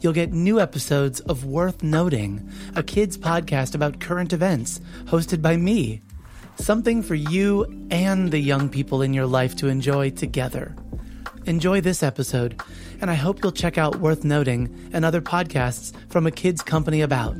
you'll get new episodes of Worth Noting, a kids podcast about current events, hosted by me. Something for you and the young people in your life to enjoy together. Enjoy this episode, and I hope you'll check out Worth Noting and other podcasts from a kids company about.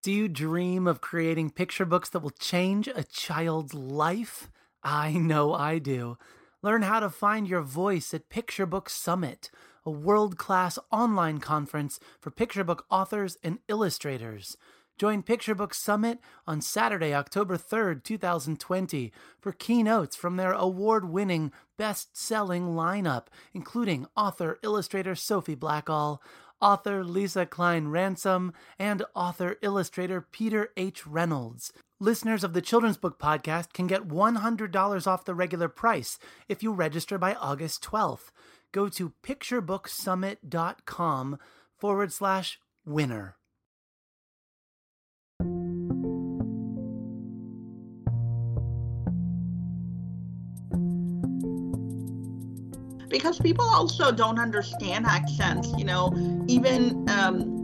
Do you dream of creating picture books that will change a child's life? I know I do. Learn how to find your voice at Picture Book Summit, a world class online conference for picture book authors and illustrators. Join Picture Book Summit on Saturday, October 3rd, 2020, for keynotes from their award winning, best selling lineup, including author illustrator Sophie Blackall, author Lesa Cline-Ransome, and author illustrator Peter H. Reynolds. Listeners of the Children's Book Podcast can get $100 off the regular price if you register by August 12th. Go to picturebooksummit.com forward slash winner. because people also don't understand accents you know even um,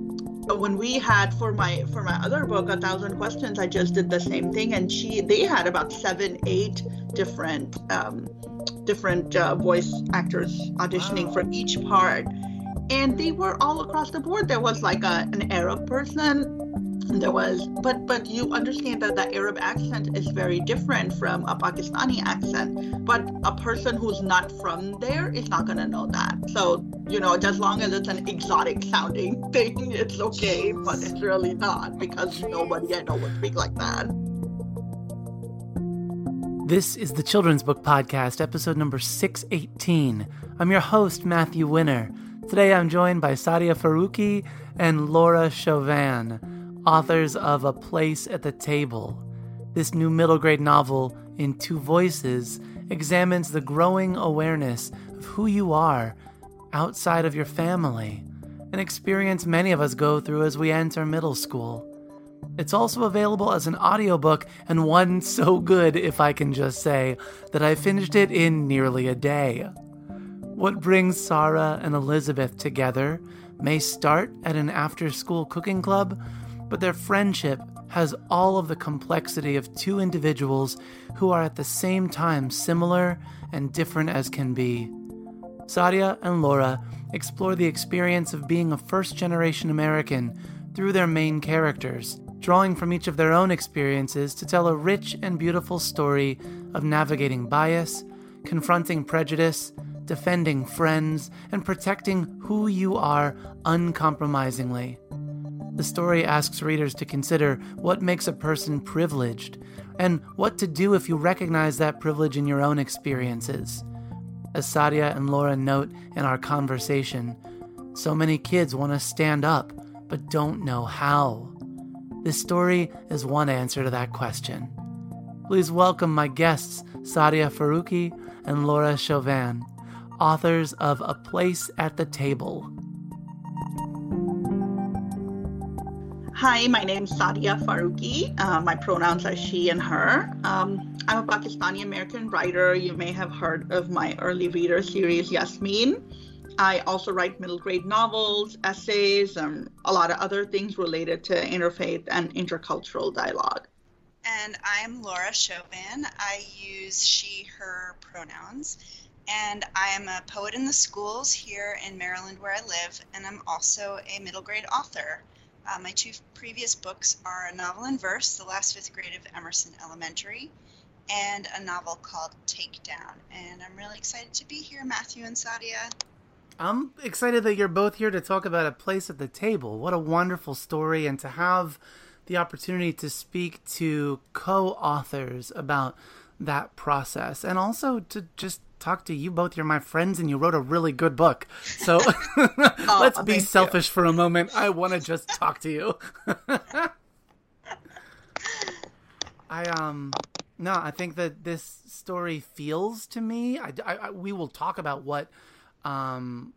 when we had for my for my other book a thousand questions i just did the same thing and she they had about seven eight different um, different uh, voice actors auditioning for each part. And they were all across the board. There was like a, an arab person there was. But but you understand that the arab accent is very different from a pakistani accent. But a person who's not from there is not going to know that. So you know as long as it's an exotic sounding thing it's okay. But it's really not because nobody i know would speak like that. This is the Children's Book Podcast, episode number 618. I'm your host, Matthew Winner. Today I'm joined by Sadia Faruqi and Laura Shovan authors of A Place at the Table. This new middle grade novel, in two voices, examines the growing awareness of who you are outside of your family, an experience many of us go through as we enter middle school. It's also available as an audiobook, and one so good, if I can just say, that I finished it in nearly a day. What brings Sarah and Elizabeth together may start at an after school cooking club but their friendship has all of the complexity of two individuals who are at the same time similar and different as can be. Sadia and Laura explore the experience of being a first generation American through their main characters, drawing from each of their own experiences to tell a rich and beautiful story of navigating bias, confronting prejudice, defending friends, and protecting who you are uncompromisingly. The story asks readers to consider what makes a person privileged and what to do if you recognize that privilege in your own experiences. As Sadia and Laura note in our conversation, so many kids want to stand up but don't know how. This story is one answer to that question. Please welcome my guests, Sadia Faruqi and Laura Shovan, authors of A Place at the Table. Hi, my name is Sadia Faruqi. Uh, my pronouns are she and her. Um, I'm a Pakistani American writer. You may have heard of my early reader series, Yasmin. I also write middle grade novels, essays, and a lot of other things related to interfaith and intercultural dialogue. And I'm Laura Shovan. I use she, her pronouns. And I am a poet in the schools here in Maryland where I live, and I'm also a middle grade author. Uh, my two previous books are a novel in verse, The Last Fifth Grade of Emerson Elementary, and a novel called Takedown. And I'm really excited to be here, Matthew and Sadia. I'm excited that you're both here to talk about a place at the table. What a wonderful story, and to have the opportunity to speak to co authors about that process and also to just talk to you both. You're my friends and you wrote a really good book. So oh, let's be selfish you. for a moment. I want to just talk to you. I, um, no, I think that this story feels to me. I, I, I, we will talk about what, um,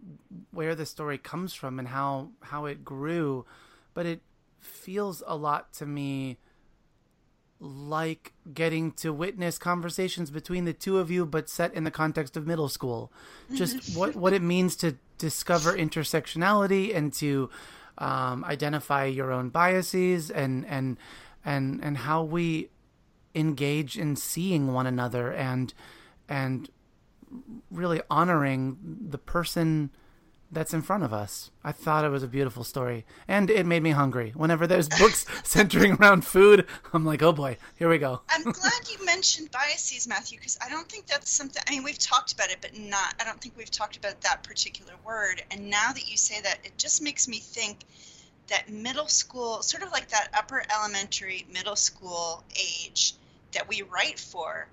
where the story comes from and how how it grew, but it feels a lot to me like getting to witness conversations between the two of you, but set in the context of middle school. Just what what it means to discover intersectionality and to um, identify your own biases and and and and how we engage in seeing one another and and really honoring the person that's in front of us. I thought it was a beautiful story, and it made me hungry. Whenever there's books centering around food, I'm like, oh boy, here we go. I'm glad you mentioned biases, Matthew, because I don't think that's something. I mean, we've talked about it, but not. I don't think we've talked about that particular word. And now that you say that, it just makes me think that middle school, sort of like that upper elementary, middle school age that we write for,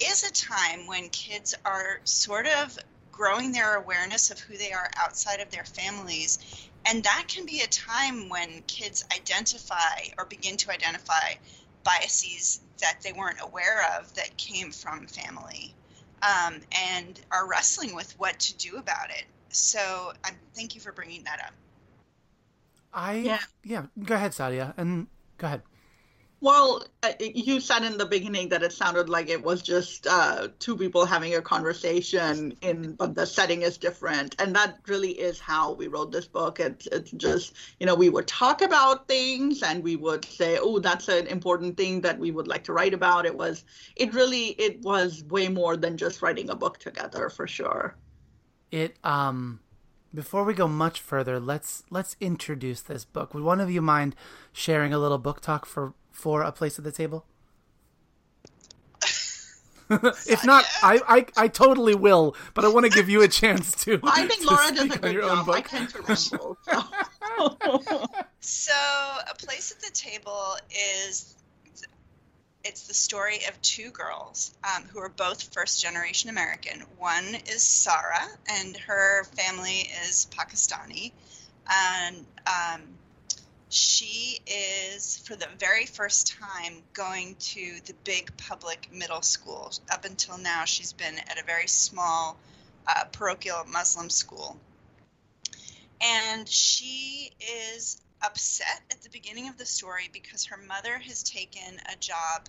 is a time when kids are sort of growing their awareness of who they are outside of their families. And that can be a time when kids identify or begin to identify biases that they weren't aware of that came from family um, and are wrestling with what to do about it. So um, thank you for bringing that up. I, yeah. yeah, go ahead, Sadia, and go ahead. Well, uh, you said in the beginning that it sounded like it was just uh, two people having a conversation, in but the setting is different, and that really is how we wrote this book. It's it's just you know we would talk about things and we would say, oh, that's an important thing that we would like to write about. It was it really it was way more than just writing a book together for sure. It um before we go much further, let's let's introduce this book. Would one of you mind sharing a little book talk for for a place at the table? if not, I, I I totally will, but I want to give you a chance to. I think Laura does a good job. I tend to ramble. So. so, a place at the table is it's the story of two girls um, who are both first generation American. One is Sarah, and her family is Pakistani, and um, she is, for the very first time, going to the big public middle school. Up until now, she's been at a very small uh, parochial Muslim school. And she is upset at the beginning of the story because her mother has taken a job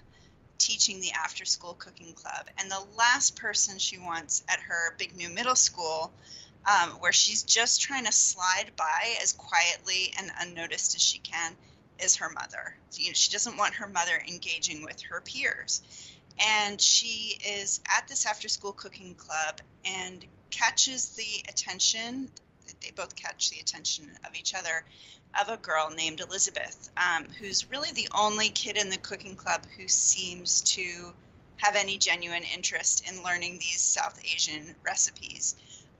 teaching the after school cooking club. And the last person she wants at her big new middle school um, where she's just trying to slide by as quietly and unnoticed as she can is her mother. So, you know, she doesn't want her mother engaging with her peers. And she is at this after school cooking club and catches the attention, they both catch the attention of each other, of a girl named Elizabeth, um, who's really the only kid in the cooking club who seems to have any genuine interest in learning these South Asian recipes.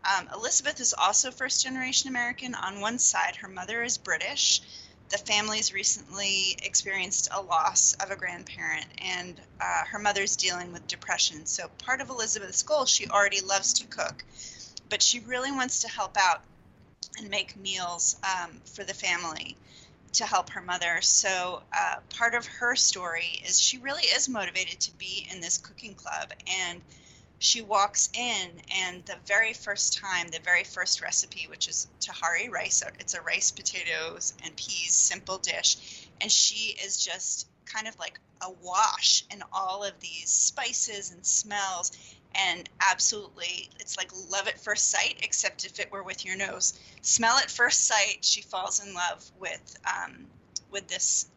Um, Elizabeth is also first generation American. On one side, her mother is British. The family's recently experienced a loss of a grandparent, and uh, her mother's dealing with depression. So, part of Elizabeth's goal, she already loves to cook, but she really wants to help out and make meals um, for the family to help her mother. So, uh, part of her story is she really is motivated to be in this cooking club. And she walks in and the very first time the very first recipe which is tahari rice it's a rice potatoes and peas simple dish and she is just kind of like awash in all of these spices and smells and absolutely it's like love at first sight except if it were with your nose. Smell at first sight she falls in love with um, with this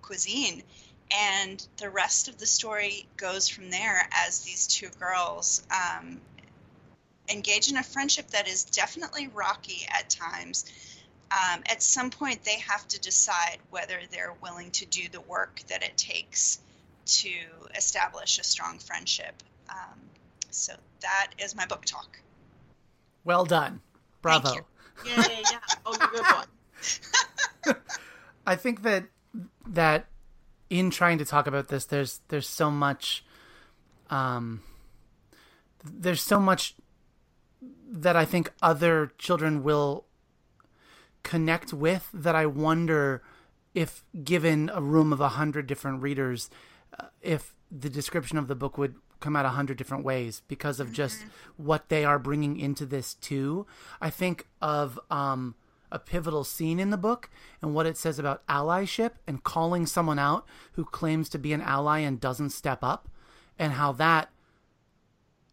cuisine and the rest of the story goes from there as these two girls um, engage in a friendship that is definitely rocky at times. Um, at some point, they have to decide whether they're willing to do the work that it takes to establish a strong friendship. Um, so that is my book talk. Well done. Bravo. Yeah, yeah, yeah. Oh, good one. I think that that in trying to talk about this, there's there's so much, um, there's so much that I think other children will connect with that I wonder if given a room of a hundred different readers, uh, if the description of the book would come out a hundred different ways because of just what they are bringing into this too. I think of um, a pivotal scene in the book and what it says about allyship and calling someone out who claims to be an ally and doesn't step up, and how that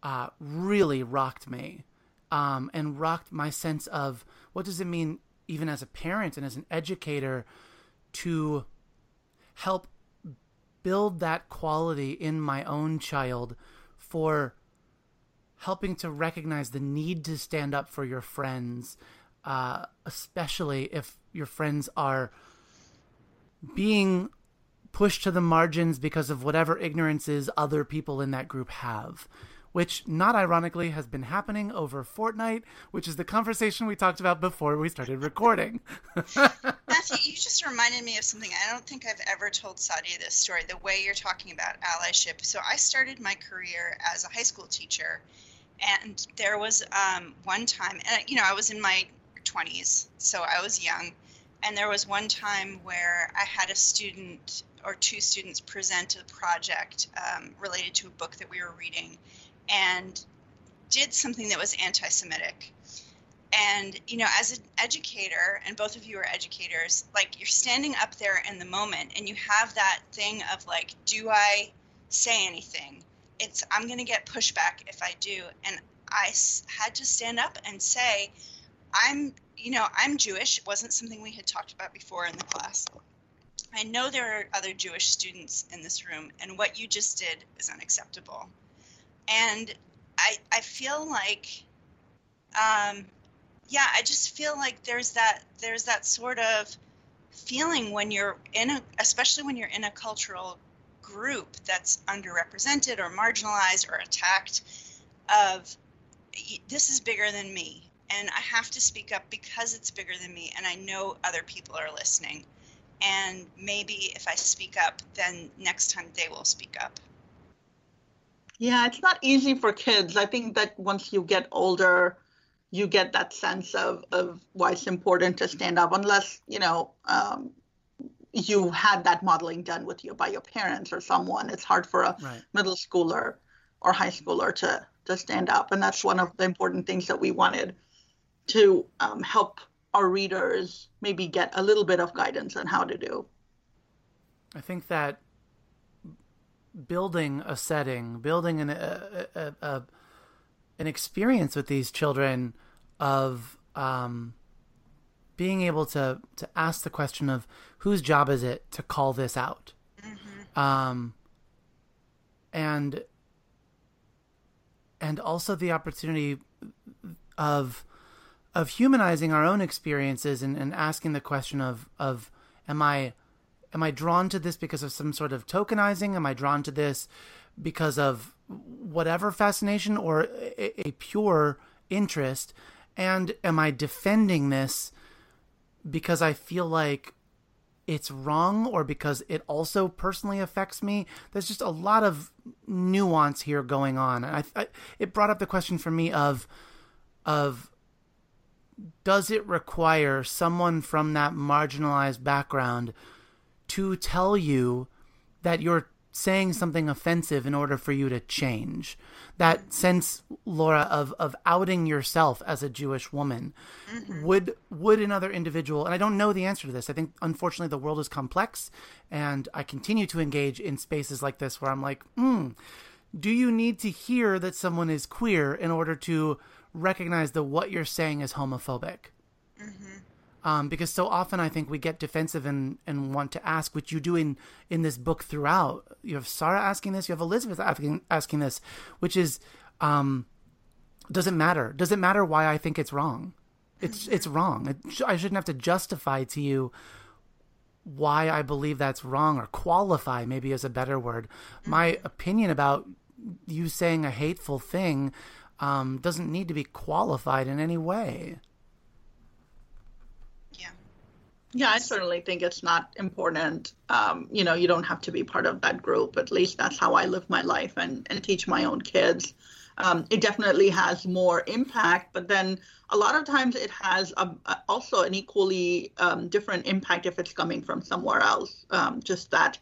uh, really rocked me um, and rocked my sense of what does it mean, even as a parent and as an educator, to help build that quality in my own child for helping to recognize the need to stand up for your friends, uh, especially if your friends are being pushed to the margins because of whatever ignorances other people in that group have. Which, not ironically, has been happening over Fortnite, which is the conversation we talked about before we started recording. Matthew, you just reminded me of something. I don't think I've ever told Sadia this story, the way you're talking about allyship. So I started my career as a high school teacher, and there was um, one time, and you know, I was in my 20s, so I was young, and there was one time where I had a student or two students present a project um, related to a book that we were reading, and did something that was anti-Semitic. And you know as an educator and both of you are educators like you're standing up there in the moment and you have that thing of like do i say anything? It's i'm going to get pushback if i do. And i had to stand up and say i'm you know i'm jewish. It wasn't something we had talked about before in the class. I know there are other jewish students in this room and what you just did is unacceptable. And i i feel like um, yeah, I just feel like there's that there's that sort of feeling when you're in a especially when you're in a cultural group that's underrepresented or marginalized or attacked of this is bigger than me and I have to speak up because it's bigger than me and I know other people are listening and maybe if I speak up then next time they will speak up. Yeah, it's not easy for kids. I think that once you get older, you get that sense of, of why it's important to stand up unless you know um, you had that modeling done with you by your parents or someone it's hard for a right. middle schooler or high schooler to to stand up and that's one of the important things that we wanted to um, help our readers maybe get a little bit of guidance on how to do i think that building a setting building an, a, a, a an experience with these children of um, being able to to ask the question of whose job is it to call this out, mm-hmm. um, and and also the opportunity of of humanizing our own experiences and, and asking the question of of am I am I drawn to this because of some sort of tokenizing? Am I drawn to this because of whatever fascination or a, a pure interest? And am I defending this because I feel like it's wrong or because it also personally affects me? There's just a lot of nuance here going on. And I, I it brought up the question for me of of does it require someone from that marginalized background to tell you that you're saying something offensive in order for you to change? that sense, Laura, of of outing yourself as a Jewish woman, mm-hmm. would would another individual? And I don't know the answer to this. I think unfortunately the world is complex, and I continue to engage in spaces like this where I'm like, hmm, do you need to hear that someone is queer in order to recognize that what you're saying is homophobic? Mm-hmm um, because so often I think we get defensive and, and want to ask, which you do in, in this book throughout. You have Sarah asking this, you have Elizabeth asking, asking this, which is, um, does it matter? Does it matter why I think it's wrong? It's it's wrong. It, I shouldn't have to justify to you why I believe that's wrong or qualify maybe is a better word. My opinion about you saying a hateful thing um, doesn't need to be qualified in any way. Yeah, yeah, I certainly think it's not important. Um, you know, you don't have to be part of that group. At least that's how I live my life and, and teach my own kids. Um, it definitely has more impact, but then a lot of times it has a, a, also an equally um, different impact if it's coming from somewhere else. Um, just that,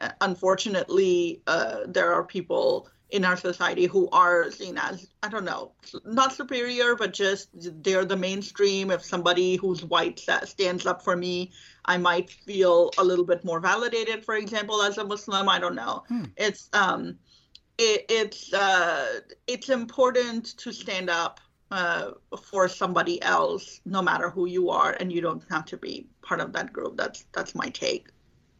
uh, unfortunately, uh, there are people in our society who are seen as I don't know, not superior, but just they're the mainstream. If somebody who's white stands up for me, I might feel a little bit more validated. For example, as a Muslim, I don't know. Hmm. It's um, it, it's uh, it's important to stand up uh, for somebody else, no matter who you are, and you don't have to be part of that group. That's that's my take.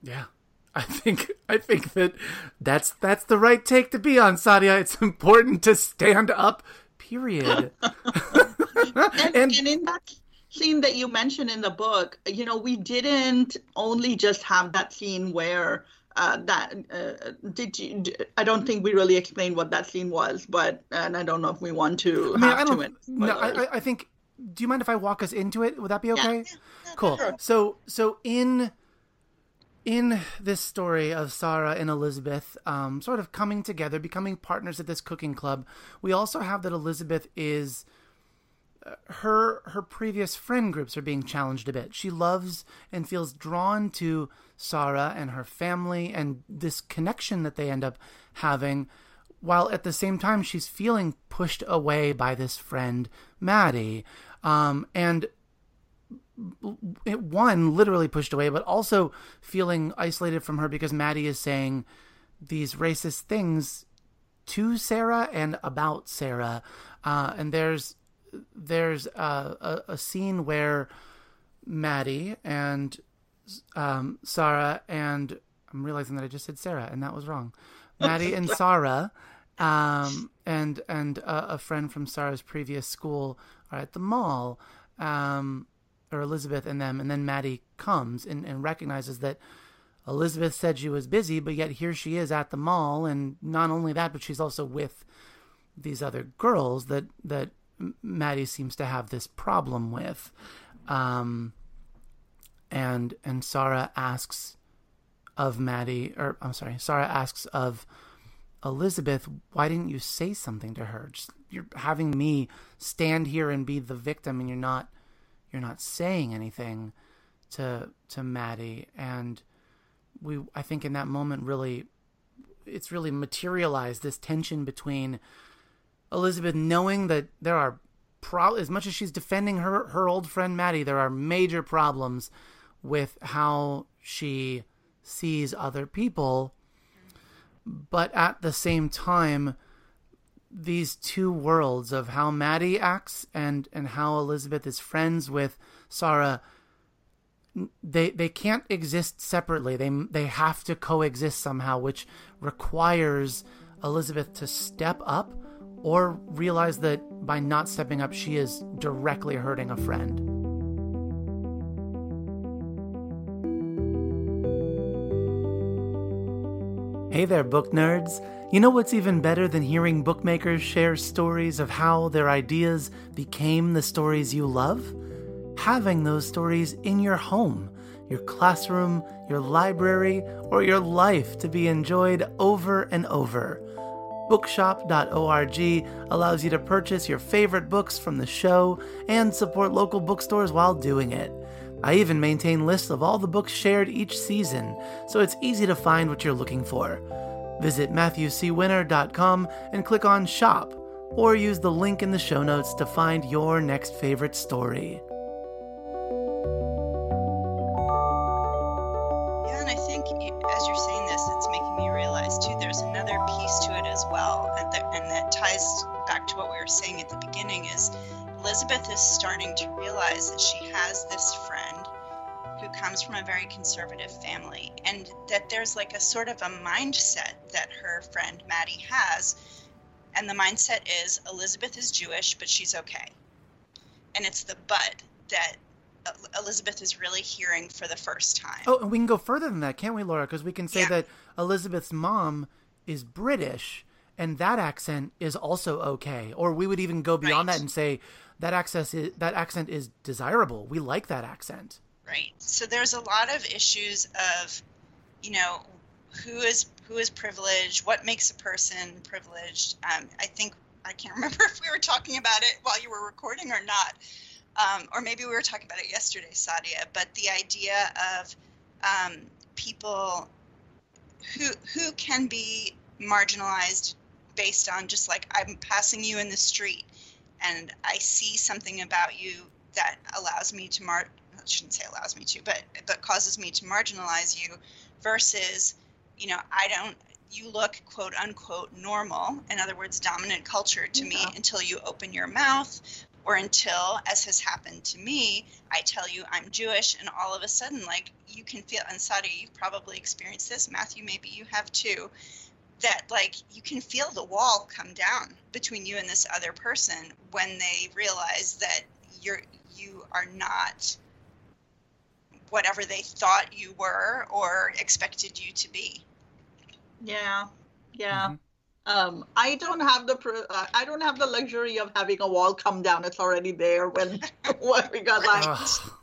Yeah, I think I think that that's that's the right take to be on, Sadia. It's important to stand up. Period. and, and, and in that scene that you mentioned in the book, you know, we didn't only just have that scene where uh, that uh, did you i don't think we really explained what that scene was but and i don't know if we want to I mean, I don't, no I, I think do you mind if i walk us into it would that be okay yeah. Yeah, cool sure. so so in in this story of Sarah and Elizabeth um, sort of coming together, becoming partners at this cooking club, we also have that Elizabeth is uh, her her previous friend groups are being challenged a bit. She loves and feels drawn to Sarah and her family and this connection that they end up having, while at the same time she's feeling pushed away by this friend Maddie. Um, and one literally pushed away, but also feeling isolated from her because Maddie is saying these racist things to Sarah and about Sarah. Uh, and there's there's a, a, a, scene where Maddie and um, Sarah and I'm realizing that I just said Sarah and that was wrong. Maddie and Sarah um, and and a, a, friend from Sarah's previous school are at the mall. Um, or Elizabeth and them, and then Maddie comes and, and recognizes that Elizabeth said she was busy, but yet here she is at the mall, and not only that, but she's also with these other girls that that Maddie seems to have this problem with. Um, and and Sarah asks of Maddie, or I'm sorry, Sarah asks of Elizabeth, why didn't you say something to her? Just, you're having me stand here and be the victim, and you're not you're not saying anything to to Maddie. And we I think in that moment really it's really materialized this tension between Elizabeth knowing that there are pro as much as she's defending her her old friend Maddie there are major problems with how she sees other people. But at the same time these two worlds of how Maddie acts and and how Elizabeth is friends with Sarah they they can't exist separately. They they have to coexist somehow which requires Elizabeth to step up or realize that by not stepping up she is directly hurting a friend Hey there, book nerds. You know what's even better than hearing bookmakers share stories of how their ideas became the stories you love? Having those stories in your home, your classroom, your library, or your life to be enjoyed over and over. Bookshop.org allows you to purchase your favorite books from the show and support local bookstores while doing it. I even maintain lists of all the books shared each season, so it's easy to find what you're looking for. Visit MatthewCWinner.com and click on Shop, or use the link in the show notes to find your next favorite story. Yeah, and I think as you're saying this, it's making me realize too there's another piece to it as well, and that, and that ties back to what we were saying at the beginning is Elizabeth is starting to realize that she has this friend who comes from a very conservative family and that there's like a sort of a mindset that her friend Maddie has and the mindset is Elizabeth is Jewish but she's okay. And it's the but that Elizabeth is really hearing for the first time. Oh, and we can go further than that, can't we, Laura? Because we can say yeah. that Elizabeth's mom is British and that accent is also okay. Or we would even go beyond right. that and say that accent is, that accent is desirable. We like that accent. Right? So there's a lot of issues of, you know, who is who is privileged, what makes a person privileged. Um, I think I can't remember if we were talking about it while you were recording or not, um, or maybe we were talking about it yesterday, Sadia. But the idea of um, people who who can be marginalized based on just like I'm passing you in the street and I see something about you that allows me to mar I shouldn't say allows me to, but but causes me to marginalize you versus, you know, I don't you look quote unquote normal, in other words, dominant culture to yeah. me until you open your mouth or until, as has happened to me, I tell you I'm Jewish, and all of a sudden, like you can feel, and Sadia, you've probably experienced this, Matthew, maybe you have too, that like you can feel the wall come down between you and this other person when they realize that you're you are not whatever they thought you were or expected you to be. Yeah, yeah. Mm-hmm. Um, I don't have the uh, I don't have the luxury of having a wall come down. It's already there when, when because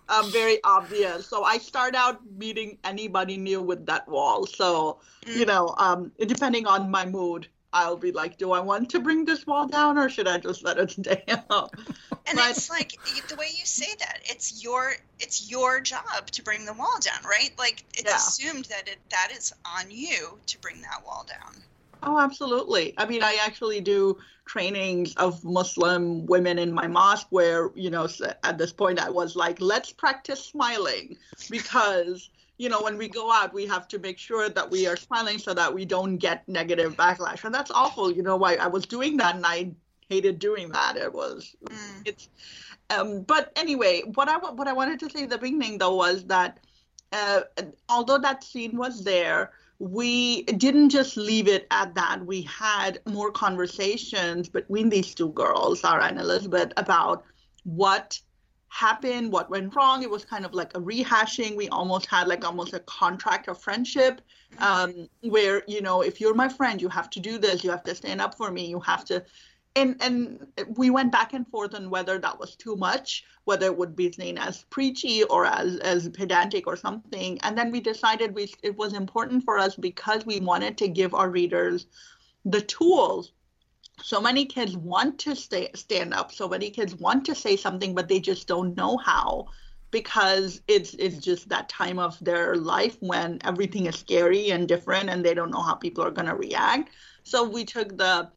I'm um, very obvious. So I start out meeting anybody new with that wall. So mm. you know, um, depending on my mood, I'll be like, do I want to bring this wall down or should I just let it stay up? And but, it's like the way you say that, it's your it's your job to bring the wall down, right? Like it's yeah. assumed that it that is on you to bring that wall down. Oh, absolutely. I mean, I actually do trainings of Muslim women in my mosque where, you know, at this point I was like, let's practice smiling because, you know, when we go out, we have to make sure that we are smiling so that we don't get negative backlash. And that's awful. You know, why I was doing that and I hated doing that. It was, mm. it's, um, but anyway, what I, what I wanted to say at the beginning though was that uh, although that scene was there, we didn't just leave it at that. We had more conversations between these two girls, Sarah and Elizabeth, about what happened, what went wrong. It was kind of like a rehashing. We almost had like almost a contract of friendship um, where, you know, if you're my friend, you have to do this, you have to stand up for me, you have to and and we went back and forth on whether that was too much, whether it would be seen as preachy or as as pedantic or something. And then we decided we it was important for us because we wanted to give our readers the tools. So many kids want to stay, stand up. So many kids want to say something, but they just don't know how because it's it's just that time of their life when everything is scary and different and they don't know how people are going to react. So we took the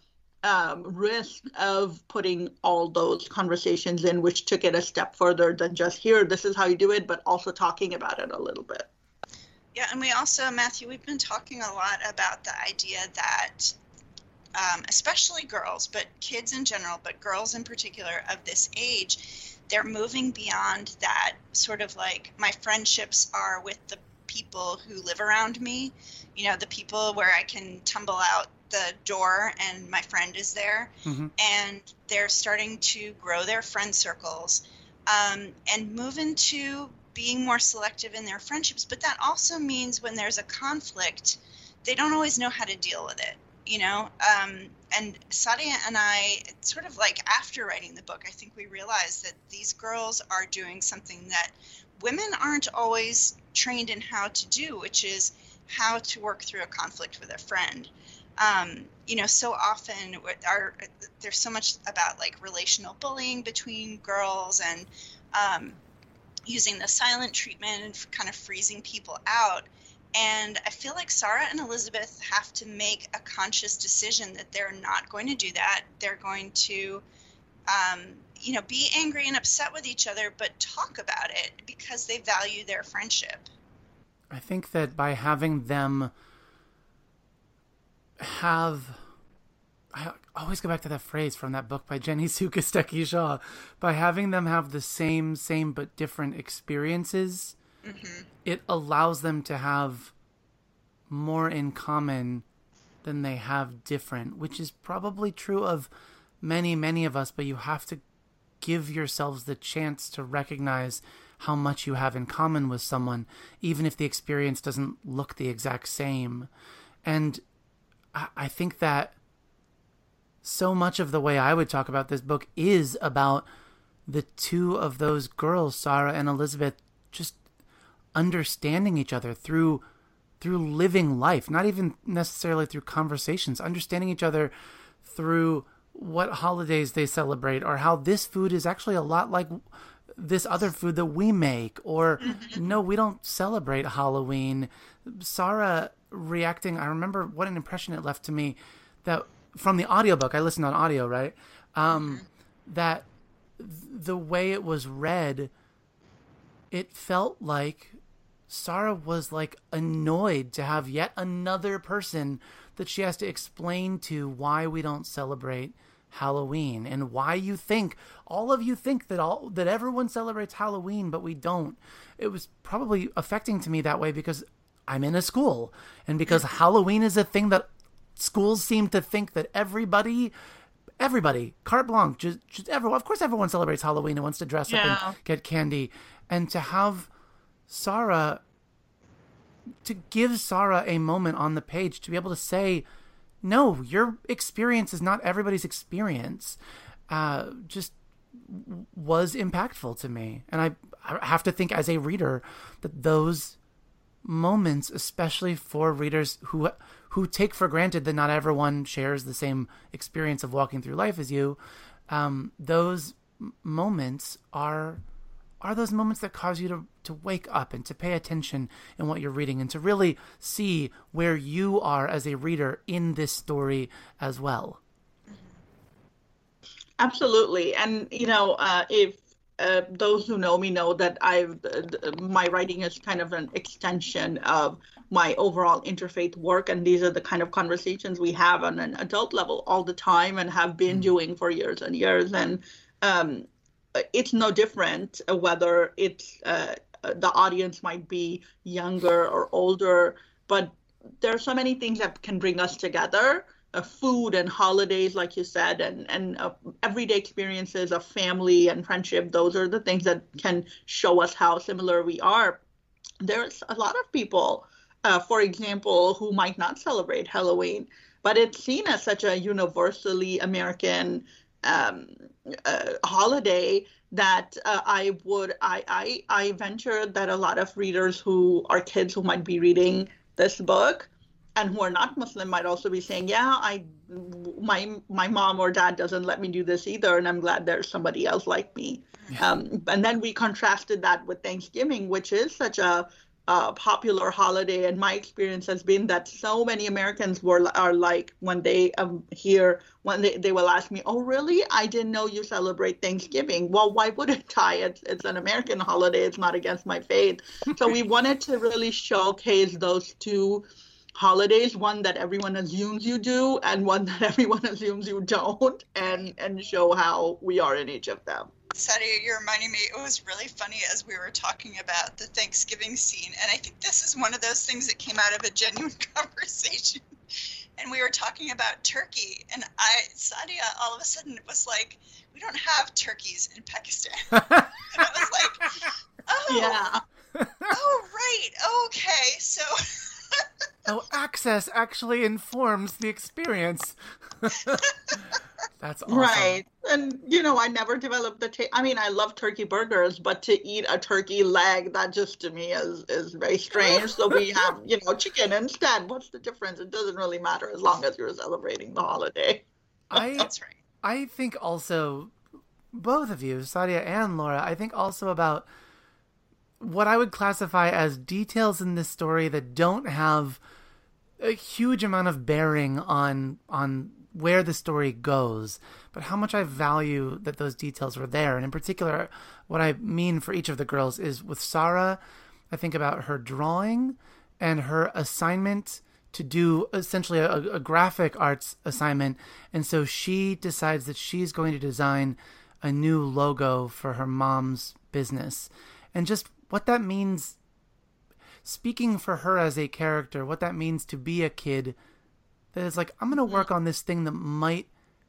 um, risk of putting all those conversations in, which took it a step further than just here, this is how you do it, but also talking about it a little bit. Yeah, and we also, Matthew, we've been talking a lot about the idea that, um, especially girls, but kids in general, but girls in particular of this age, they're moving beyond that sort of like my friendships are with the people who live around me, you know, the people where I can tumble out the door and my friend is there. Mm-hmm. and they're starting to grow their friend circles um, and move into being more selective in their friendships. But that also means when there's a conflict they don't always know how to deal with it you know um, and sadia and i sort of like after writing the book i think we realized that these girls are doing something that women aren't always trained in how to do which is how to work through a conflict with a friend um, you know, so often our, there's so much about like relational bullying between girls and um, using the silent treatment and kind of freezing people out. And I feel like Sarah and Elizabeth have to make a conscious decision that they're not going to do that. They're going to, um, you know, be angry and upset with each other, but talk about it because they value their friendship. I think that by having them have I always go back to that phrase from that book by Jenny Sue Kostecki-Shaw. By having them have the same, same but different experiences, mm-hmm. it allows them to have more in common than they have different, which is probably true of many, many of us, but you have to give yourselves the chance to recognize how much you have in common with someone, even if the experience doesn't look the exact same. And I think that so much of the way I would talk about this book is about the two of those girls, Sarah and Elizabeth, just understanding each other through through living life, not even necessarily through conversations, understanding each other through what holidays they celebrate or how this food is actually a lot like this other food that we make or mm-hmm. no we don't celebrate halloween sarah reacting i remember what an impression it left to me that from the audiobook i listened on audio right um, mm-hmm. that the way it was read it felt like sarah was like annoyed to have yet another person that she has to explain to why we don't celebrate Halloween and why you think all of you think that all that everyone celebrates Halloween but we don't. It was probably affecting to me that way because I'm in a school and because Halloween is a thing that schools seem to think that everybody everybody carte blanche just, just everyone of course everyone celebrates Halloween and wants to dress yeah. up and get candy and to have Sarah to give Sarah a moment on the page to be able to say no, your experience is not everybody's experience. Uh, just was impactful to me, and I, I have to think as a reader that those moments, especially for readers who who take for granted that not everyone shares the same experience of walking through life as you, um, those moments are are those moments that cause you to, to wake up and to pay attention in what you're reading and to really see where you are as a reader in this story as well. Absolutely. And, you know, uh, if uh, those who know me know that I've uh, my writing is kind of an extension of my overall interfaith work, and these are the kind of conversations we have on an adult level all the time, and have been mm-hmm. doing for years and years. And um, it's no different whether it's uh, the audience might be younger or older, but there are so many things that can bring us together. Uh, food and holidays, like you said, and and uh, everyday experiences of family and friendship. Those are the things that can show us how similar we are. There's a lot of people, uh, for example, who might not celebrate Halloween, but it's seen as such a universally American um, uh, holiday that uh, I would I, I I venture that a lot of readers who are kids who might be reading this book and who are not Muslim might also be saying, yeah, I my my mom or dad doesn't let me do this either, and I'm glad there's somebody else like me. Yeah. Um, and then we contrasted that with Thanksgiving, which is such a uh, popular holiday, and my experience has been that so many Americans were are like when they um, hear when they, they will ask me, "Oh, really? I didn't know you celebrate Thanksgiving." Well, why wouldn't I? It's it's an American holiday. It's not against my faith. so we wanted to really showcase those two holidays one that everyone assumes you do and one that everyone assumes you don't and and show how we are in each of them Sadia, you're reminding me, it was really funny as we were talking about the Thanksgiving scene. And I think this is one of those things that came out of a genuine conversation. And we were talking about turkey. And I, Sadia, all of a sudden was like, we don't have turkeys in Pakistan. and I was like, oh. Yeah. oh, right. Okay. So. Oh, access actually informs the experience. That's awesome. Right. And, you know, I never developed the taste. I mean, I love turkey burgers, but to eat a turkey leg, that just to me is, is very strange. so we have, you know, chicken instead. What's the difference? It doesn't really matter as long as you're celebrating the holiday. I, That's right. I think also, both of you, Sadia and Laura, I think also about what I would classify as details in this story that don't have a huge amount of bearing on on where the story goes, but how much I value that those details were there. And in particular, what I mean for each of the girls is with Sarah, I think about her drawing and her assignment to do essentially a, a graphic arts assignment. And so she decides that she's going to design a new logo for her mom's business. And just what that means, speaking for her as a character, what that means to be a kid that is like, I'm going to mm-hmm. work on this thing that might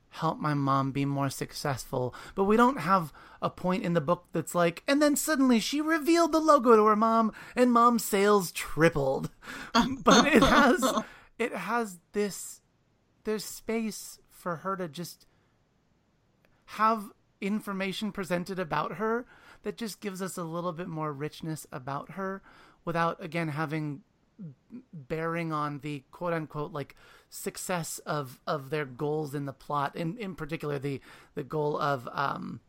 help my mom be more successful. But we don't have a point in the book that's like, and then suddenly she revealed the logo to her mom and mom's sales tripled. but it has it has this there's space for her to just have information presented about her that just gives us a little bit more richness about her without again having bearing on the quote unquote like success of of their goals in the plot in in particular the the goal of um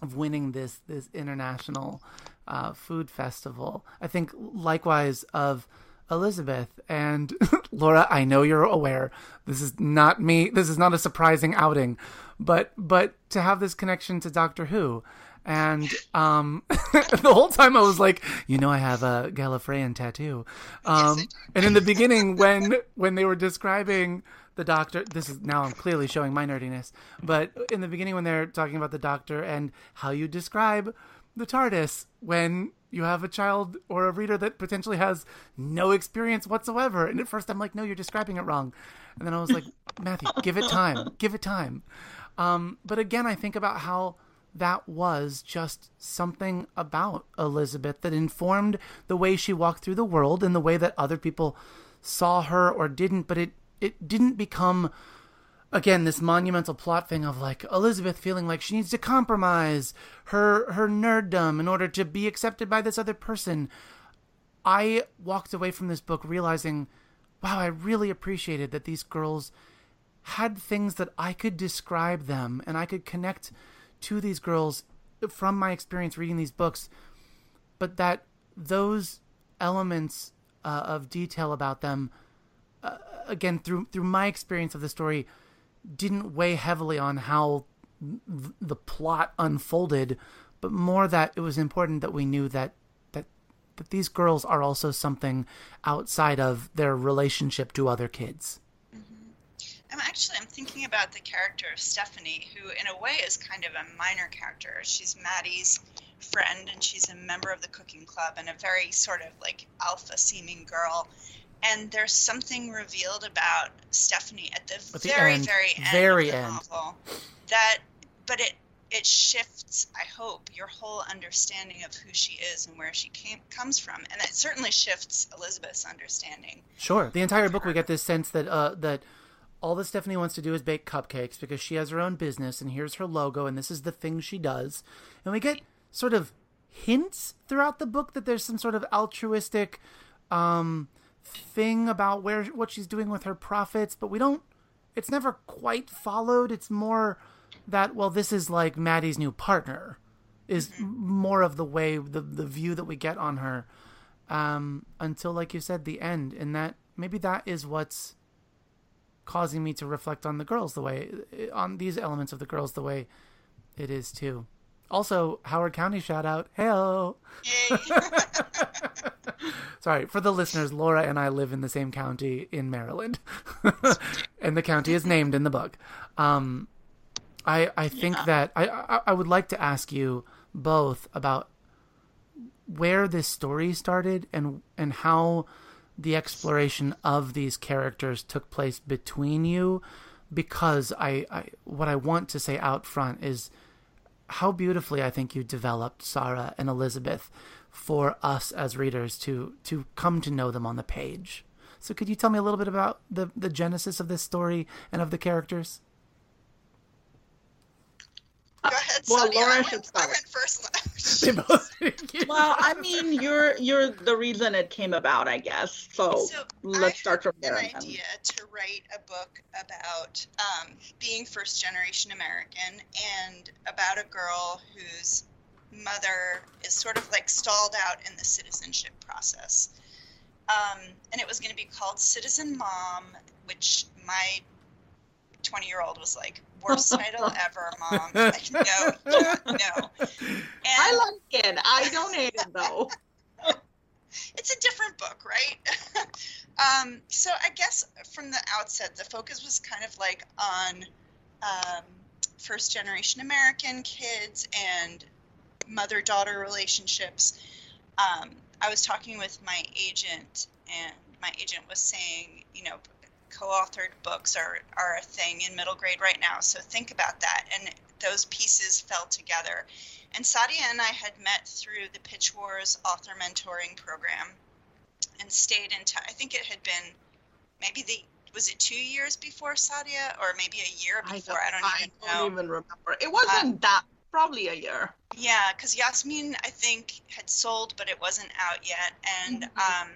of winning this this international uh, food festival. I think likewise of elizabeth and laura i know you're aware this is not me this is not a surprising outing but but to have this connection to doctor who and um, the whole time I was like, you know, I have a Gallifreyan tattoo. Um, and in the beginning, when when they were describing the doctor, this is now I'm clearly showing my nerdiness. But in the beginning, when they're talking about the doctor and how you describe the TARDIS when you have a child or a reader that potentially has no experience whatsoever, and at first I'm like, no, you're describing it wrong, and then I was like, Matthew, give it time, give it time. Um, but again, I think about how that was just something about Elizabeth that informed the way she walked through the world and the way that other people saw her or didn't, but it, it didn't become again this monumental plot thing of like Elizabeth feeling like she needs to compromise her her nerddom in order to be accepted by this other person. I walked away from this book realizing, wow, I really appreciated that these girls had things that I could describe them and I could connect to these girls from my experience reading these books, but that those elements uh, of detail about them, uh, again through through my experience of the story, didn't weigh heavily on how th- the plot unfolded, but more that it was important that we knew that that that these girls are also something outside of their relationship to other kids. I'm actually I'm thinking about the character of Stephanie, who in a way is kind of a minor character. She's Maddie's friend, and she's a member of the cooking club, and a very sort of like alpha seeming girl. And there's something revealed about Stephanie at the, at the very, end, very end very of the end. novel that, but it it shifts. I hope your whole understanding of who she is and where she came comes from, and it certainly shifts Elizabeth's understanding. Sure, the entire book we get this sense that uh, that all that Stephanie wants to do is bake cupcakes because she has her own business and here's her logo and this is the thing she does. And we get sort of hints throughout the book that there's some sort of altruistic um, thing about where what she's doing with her profits, but we don't it's never quite followed. It's more that well this is like Maddie's new partner is more of the way the the view that we get on her um, until like you said the end and that maybe that is what's causing me to reflect on the girls the way on these elements of the girls the way it is too. Also, Howard County shout out. Hello. Yay Sorry, for the listeners, Laura and I live in the same county in Maryland. and the county is named in the book. Um, I I think yeah. that I, I I would like to ask you both about where this story started and and how the exploration of these characters took place between you because I, I what I want to say out front is how beautifully I think you developed Sarah and Elizabeth for us as readers to to come to know them on the page. So could you tell me a little bit about the the genesis of this story and of the characters? Go ahead. Well, Sonia. Laura I went, should I start. went first. They Well, I mean, you're you're the reason it came about, I guess. So, So let's I start from had there. An idea to write a book about um, being first generation American and about a girl whose mother is sort of like stalled out in the citizenship process. Um, and it was going to be called Citizen Mom, which my 20 year old was like, worst title ever, mom. Like, no, no. And I like it. I don't hate it though. it's a different book, right? um, so I guess from the outset, the focus was kind of like on um, first generation American kids and mother daughter relationships. Um, I was talking with my agent, and my agent was saying, you know, co-authored books are, are a thing in middle grade right now. So think about that. And those pieces fell together. And Saadia and I had met through the Pitch Wars author mentoring program and stayed in touch. I think it had been maybe the was it two years before Saadia or maybe a year before? I don't, I even don't know. even remember. It wasn't that probably a year. Yeah, because Yasmin, I think, had sold, but it wasn't out yet. And mm-hmm. um,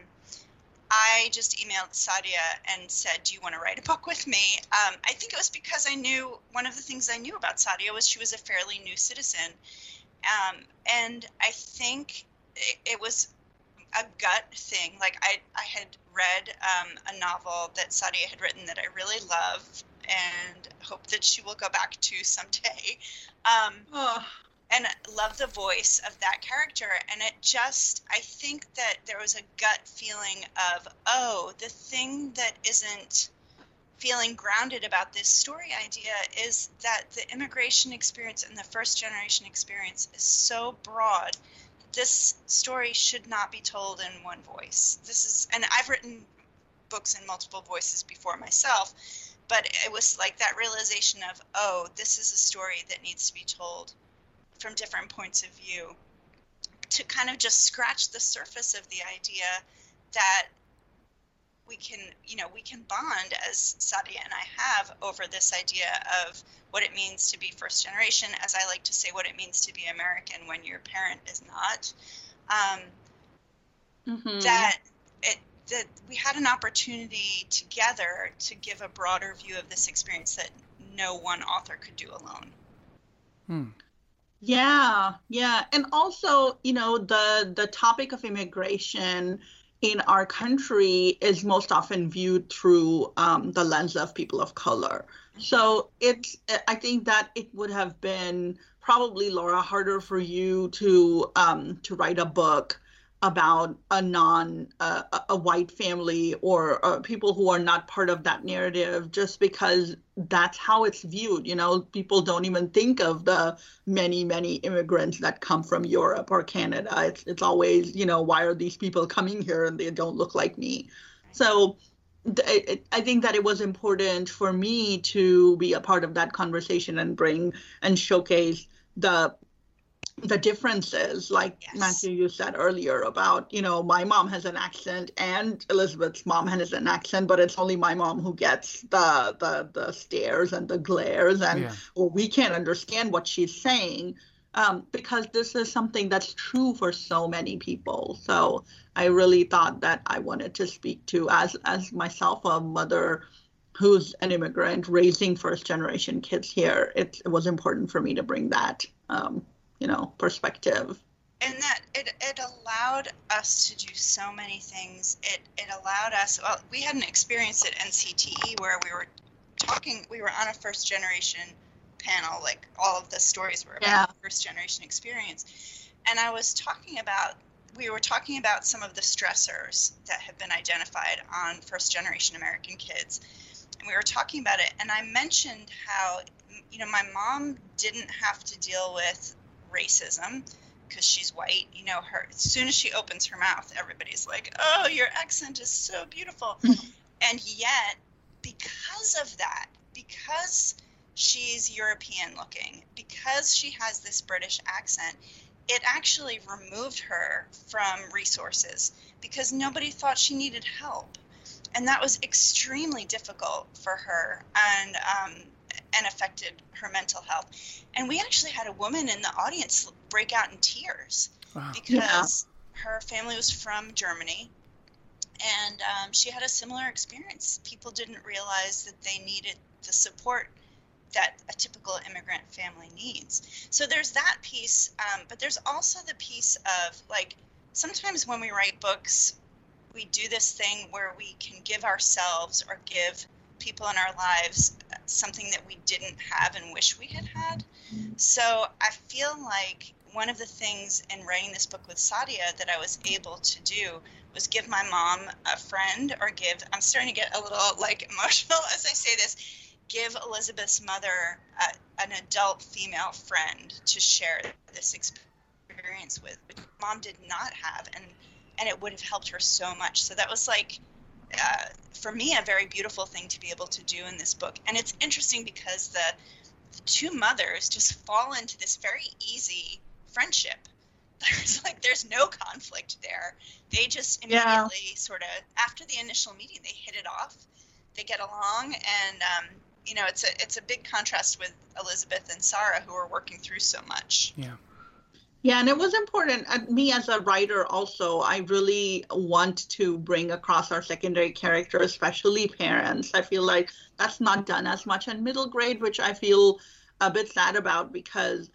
I just emailed Saadia and said, Do you want to write a book with me? Um, I think it was because I knew one of the things I knew about Saadia was she was a fairly new citizen. Um, and I think it, it, was a gut thing. Like, I, I had read um, a novel that Saadia had written that I really love and hope that she will go back to someday. Um, oh and love the voice of that character. And it just i think that there was a gut feeling of oh the thing that isn't feeling grounded about this story idea is that the immigration experience and the first generation experience is so broad. This story should not be told in one voice. This is and i've written books in multiple voices before myself but it was like that realization of oh this is a story that needs to be told from different points of view to kind of just scratch the surface of the idea that we can, you know, we can bond as Saadia and I have over this idea of what it means to be first generation, as I like to say, what it means to be American when your parent is not. Um, mm-hmm. That it that we had an opportunity together to give a broader view of this experience that no one author could do alone. Hmm. Yeah, yeah. And also, you know, the the topic of immigration in our country is most often viewed through um, the lens of people of color. So it's, I think that it would have been probably Laura harder for you to um, to write a book about a non uh, a white family or uh, people who are not part of that narrative just because that's how it's viewed you know? People don't even think of the many many immigrants that come from Europe or Canada. It's it's always you know why are these people coming here and they don't look like me? So I think that it was important for me to be a part of that conversation and bring and showcase the the differences like yes. matthew you said earlier about you know my mom has an accent and elizabeth's mom has an accent but it's only my mom who gets the the, the stares and the glares and yeah. well, we can't understand what she's saying um, because this is something that's true for so many people so i really thought that i wanted to speak to as as myself a mother who's an immigrant raising first generation kids here it, it was important for me to bring that um, you know perspective. And that it, it allowed us to do so many things. It it allowed us well we had an experience at ncte where we were talking we were on a first generation panel like all of the stories were about yeah. first generation experience. And i was talking about we were talking about some of the stressors that have been identified on first generation american kids. And we were talking about it and i mentioned how you know my mom didn't have to deal with racism because she's white. You know, her as soon as she opens her mouth, everybody's like, "Oh, your accent is so beautiful," and yet, because of that, because she's European looking, because she has this British accent, it actually removed her from resources because nobody thought she needed help. And that was extremely difficult for her. And um, and affected her mental health. And we actually had a woman in the audience break out in tears wow. because yeah. her family was from Germany and um, she had a similar experience. People didn't realize that they needed the support that a typical immigrant family needs. So there's that piece, um, but there's also the piece of like sometimes when we write books, we do this thing where we can give ourselves or give people in our lives something that we didn't have and wish we had had. So I feel like one of the things in writing this book with Saadia that I was able to do was give my mom a friend or give I'm starting to get a little like emotional as I say this give Elizabeth's mother a, an adult female friend to share this experience with which mom did not have and and it would have helped her so much so that was like uh, for me a very beautiful thing to be able to do in this book and it's interesting because the, the two mothers just fall into this very easy friendship there's like there's no conflict there they just immediately yeah. sort of after the initial meeting they hit it off they get along and um, you know, it's a it's a big contrast with Elizabeth and Sarah, who are working through so much. Yeah. Yeah, and it was important. Uh, me as a writer, also, I really want to bring across our secondary character, especially parents. I feel like that's not done as much in middle grade, which I feel a bit sad about because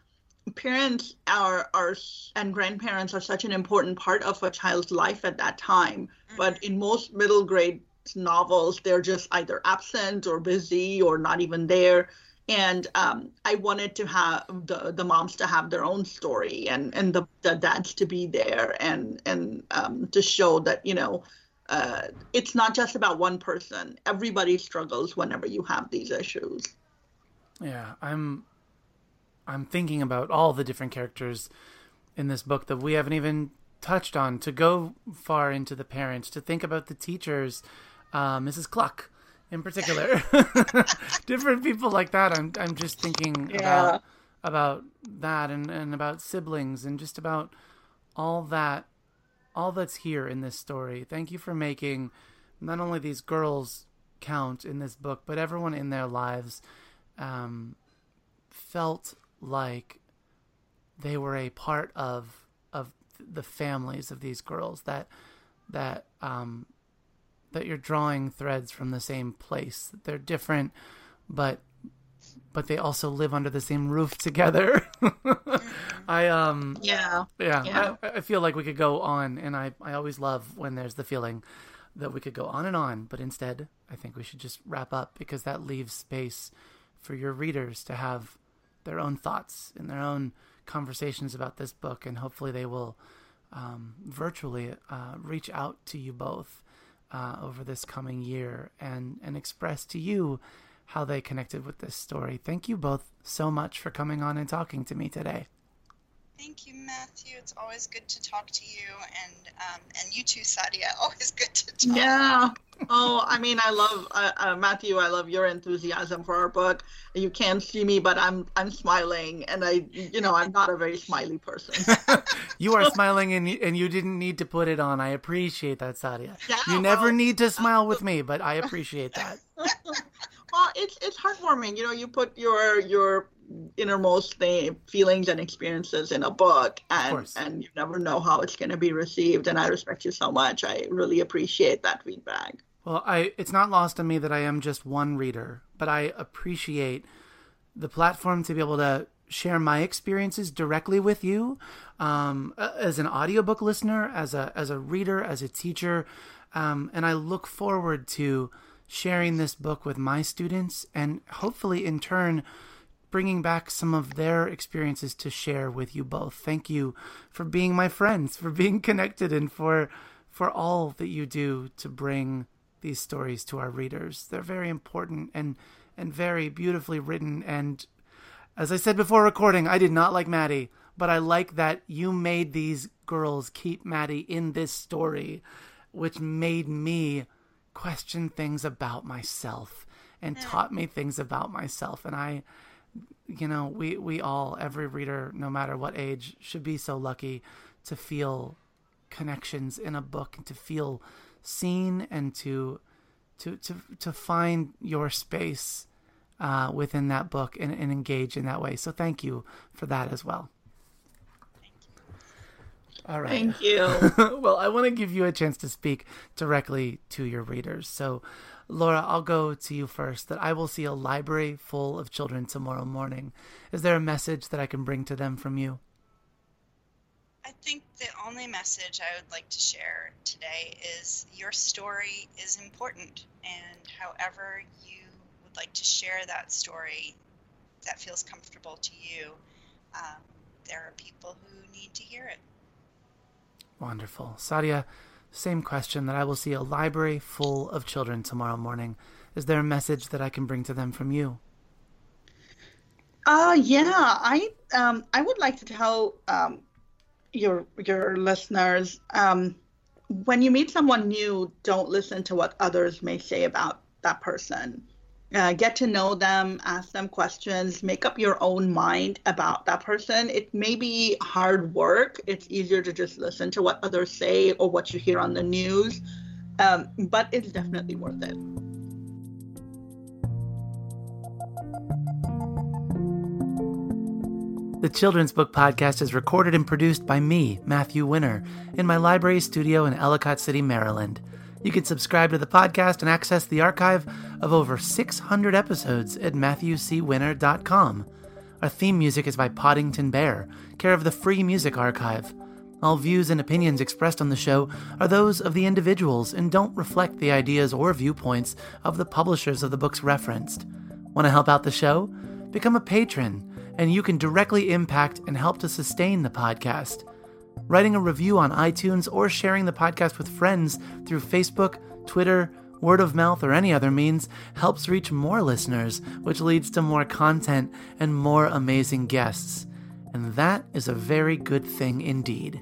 parents are are and grandparents are such an important part of a child's life at that time. Mm-hmm. But in most middle grade novels, they're just either absent or busy or not even there and um, I wanted to have the, the moms to have their own story and, and the, the dads to be there and and um, to show that you know uh, it's not just about one person. Everybody struggles whenever you have these issues. Yeah, I'm I'm thinking about all the different characters in this book that we haven't even touched on. To go far into the parents, to think about the teachers, uh, Mrs. Cluck in particular. Different people like that. I'm I'm just thinking yeah. about about that and, and about siblings and just about all that all that's here in this story. Thank you for making not only these girls count in this book, but everyone in their lives um, felt like they were a part of of the families of these girls that that um, that you're drawing threads from the same place. They're different, but but they also live under the same roof together. I um yeah yeah, yeah. I, I, feel like we could go on, and I I always love when there's the feeling that we could go on and on, but instead I think we should just wrap up because that leaves space for your readers to have their own thoughts and their own conversations about this book, and hopefully they will um, virtually uh, reach out to you both uh, over this coming year and, and express to you how they connected with this story. Thank you both so much for coming on and talking to me today. Thank you, Matthew. It's always good to talk to you, and um, and you too, Saadia. Always good to talk. Yeah. Oh, I mean, I love uh, uh, Matthew. I love your enthusiasm for our book. You can't see me, but I'm I'm smiling, and I, you know, I'm not a very smiley person. you are smiling, and and you didn't need to put it on. I appreciate that, Saadia. Yeah, you never need to smile with me, but I appreciate that. well, it's it's heartwarming. You know, you put your your innermost feelings and experiences in a book and and you never know how it's going to be received and i respect you so much. I really appreciate that feedback. Well i it's not lost on me that i am just one reader but i appreciate the platform to be able to share my experiences directly with you. Um, as an audiobook listener as a as a reader as a teacher um, and i look forward to sharing this book with my students and hopefully in turn bringing back some of their experiences to share with you both. Thank you for being my friends, for being connected, and for for all that you do to bring these stories to our readers. They're very important and and very beautifully written. And as I said before recording, I did not like Maddie, but I like that you made these girls keep Maddie in this story, which made me question things about myself and taught me things about myself. And I you know, we we all every reader, no matter what age, should be so lucky to feel connections in a book and to feel seen and to to to to find your space uh, within that book and, and engage in that way. So thank you for that as well. All right. Thank you. well, I want to give you a chance to speak directly to your readers. So, Laura, I'll go to you first. That I will see a library full of children tomorrow morning. Is there a message that I can bring to them from you? I think the only message I would like to share today is your story is important, and however you would like to share that story that feels comfortable to you, um, there are people who need to hear it. Wonderful. Saadia, same question that I will see a library full of children tomorrow morning. Is there a message that I can bring to them from you? Uh yeah, I um I would like to tell um your your listeners um when you meet someone new, don't listen to what others may say about that person uh, get to know them, ask them questions, make up your own mind about that person. It may be hard work. It's easier to just listen to what others say or what you hear on the news, um, but it's definitely worth it. The Children's Book Podcast is recorded and produced by me, Matthew Winner, in my library studio in Ellicott City, Maryland. You can subscribe to the podcast and access the archive of over 600 episodes at MatthewCWinner.com. Our theme music is by Poddington Bear, care of the Free Music Archive. All views and opinions expressed on the show are those of the individuals and don't reflect the ideas or viewpoints of the publishers of the books referenced. Want to help out the show? Become a patron, and you can directly impact and help to sustain the podcast. Writing a review on iTunes or sharing the podcast with friends through Facebook, Twitter, word of mouth, or any other means helps reach more listeners, which leads to more content and more amazing guests. And that is a very good thing indeed.